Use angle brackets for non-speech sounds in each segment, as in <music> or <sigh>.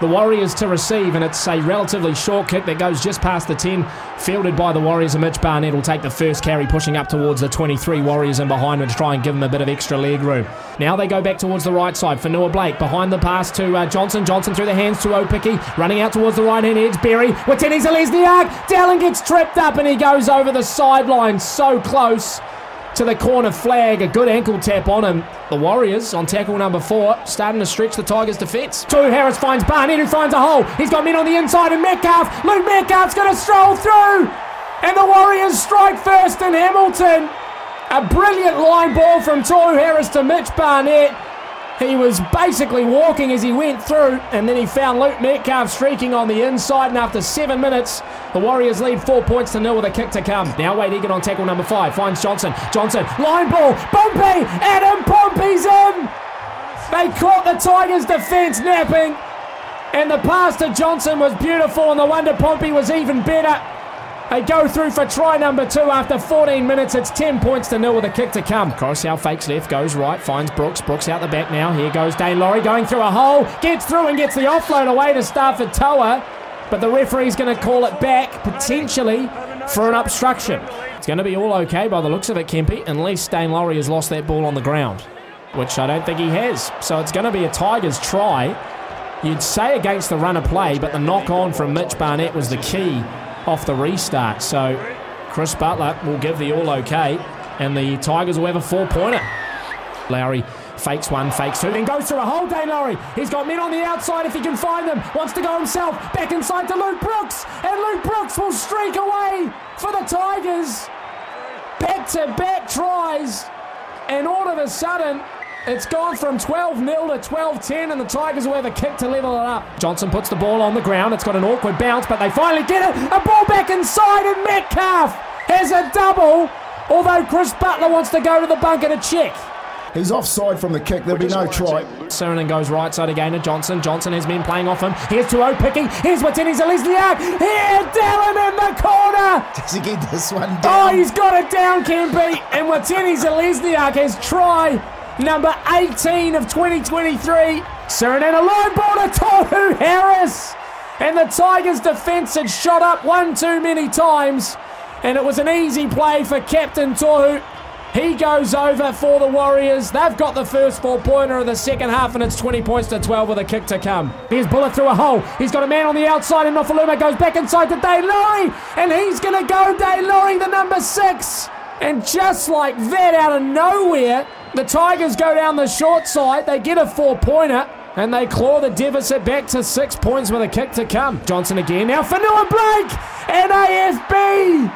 The Warriors to receive, and it's a relatively short kick that goes just past the 10, fielded by the Warriors, and Mitch Barnett will take the first carry, pushing up towards the 23 Warriors and behind him to try and give them a bit of extra leg room. Now they go back towards the right side Fonua-Blake, behind the pass to uh, Johnson. Johnson through the hands to Opiki, running out towards the right hand edge. Berry, Watene Zelezniak, Dallin gets tripped up and he goes over the sideline, so close to the corner flag. A good ankle tap on him. The Warriors on tackle number four, starting to stretch the Tigers' defence. Tohu Harris finds Barnett, who finds a hole. He's got men on the inside, and Metcalf. Luke Metcalf's going to stroll through. And the Warriors strike first in Hamilton. A brilliant line ball from Tohu Harris to Mitch Barnett. He was basically walking as he went through, and then he found Luke Metcalf streaking on the inside. And after seven minutes, the Warriors lead four points to nil with a kick to come. Now Wayde Egan on tackle number five finds Johnson. Johnson, line ball, Pompey, Adam Pompey's in. They caught the Tigers' defence napping, and the pass to Johnson was beautiful, and the wonder Pompey was even better. They go through for try number two after 14 minutes. It's 10 points to nil with a kick to come. Koroisau fakes left, goes right, finds Brooks. Brooks out the back now. Here goes Daine Laurie going through a hole. Gets through and gets the offload away to Starford To'a. But the referee's going to call it back, potentially for an obstruction. It's going to be all okay by the looks of it, Kempy, unless Daine Laurie has lost that ball on the ground, which I don't think he has. So it's going to be a Tigers try. You'd say against the run of play, but the knock on from Mitch Barnett was the key off the restart. So Chris Butler will give the all okay, and the Tigers will have a four pointer. Laurie fakes one, fakes two, then goes through a hole. Daine Laurie. He's got men on the outside if he can find them. Wants to go himself. Back inside to Luke Brooks, and Luke Brooks will streak away for the Tigers. Back to back tries, and all of a sudden, it's gone from 12 0 to 12 10, and the Tigers will have a kick to level it up. Johnson puts the ball on the ground. It's got an awkward bounce, but they finally get it. A ball back inside, and Metcalf has a double. Although Chris Butler wants to go to the bunker to check. He's offside from the kick. There'll be no try. Sironen goes right side again to Johnson. Johnson has been playing off him. Here's to Opiki. Here's Watene Zelezniak. Here, Dallin in the corner. Does he get this one Oh, down? Oh, he's got it down, Kempy. And Watene Zelezniak has try number 18 of 2023. Sironen a line ball to Tohu Harris. And the Tigers' defence had shot up one too many times. And it was an easy play for Captain Tohu. He goes over for the Warriors. They've got the first four pointer of the second half, and it's 20 points to 12 with a kick to come. Here's Bullet through a hole. He's got a man on the outside, and Nofoaluma goes back inside to Daine Laurie. And he's going to go Daine Laurie, the number six. And just like that, out of nowhere, the Tigers go down the short side. They get a four pointer. And they claw the deficit back to six points with a kick to come. Johnson again. Now Fonua-Blake. And AFB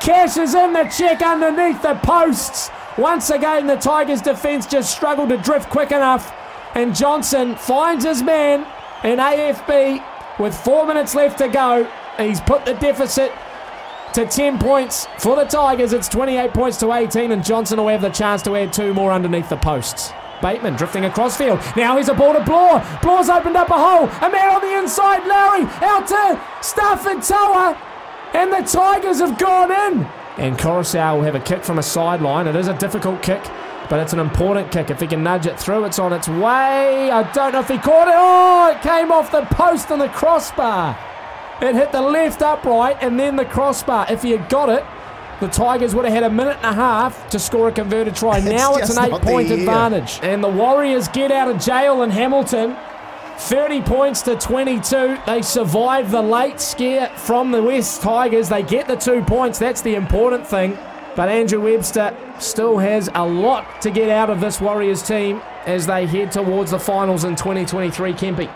cashes in the check underneath the posts. Once again, the Tigers' defence just struggled to drift quick enough. And Johnson finds his man. And AFB, with four minutes left to go, he's put the deficit to 10 points for the Tigers. It's 28 points to 18, and Johnson will have the chance to add two more underneath the posts. Bateman drifting across field. Now he's a ball to Bloor. Bloor's opened up a hole. A man on the inside. Laurie out to Starford To'a. And the Tigers have gone in. And Koroisau will have a kick from a sideline. It is a difficult kick, but it's an important kick. If he can nudge it through, it's on its way. I don't know if he caught it. Oh, it came off the post and the crossbar. It hit the left upright and then the crossbar. If he had got it, the Tigers would have had a minute and a half to score a converted try. <laughs> now it's an eight point advantage. And the Warriors get out of jail in Hamilton. 30 points to 22. They survive the late scare from the West Tigers. They get the two points. That's the important thing. But Andrew Webster still has a lot to get out of this Warriors team as they head towards the finals in 2023, Kempy.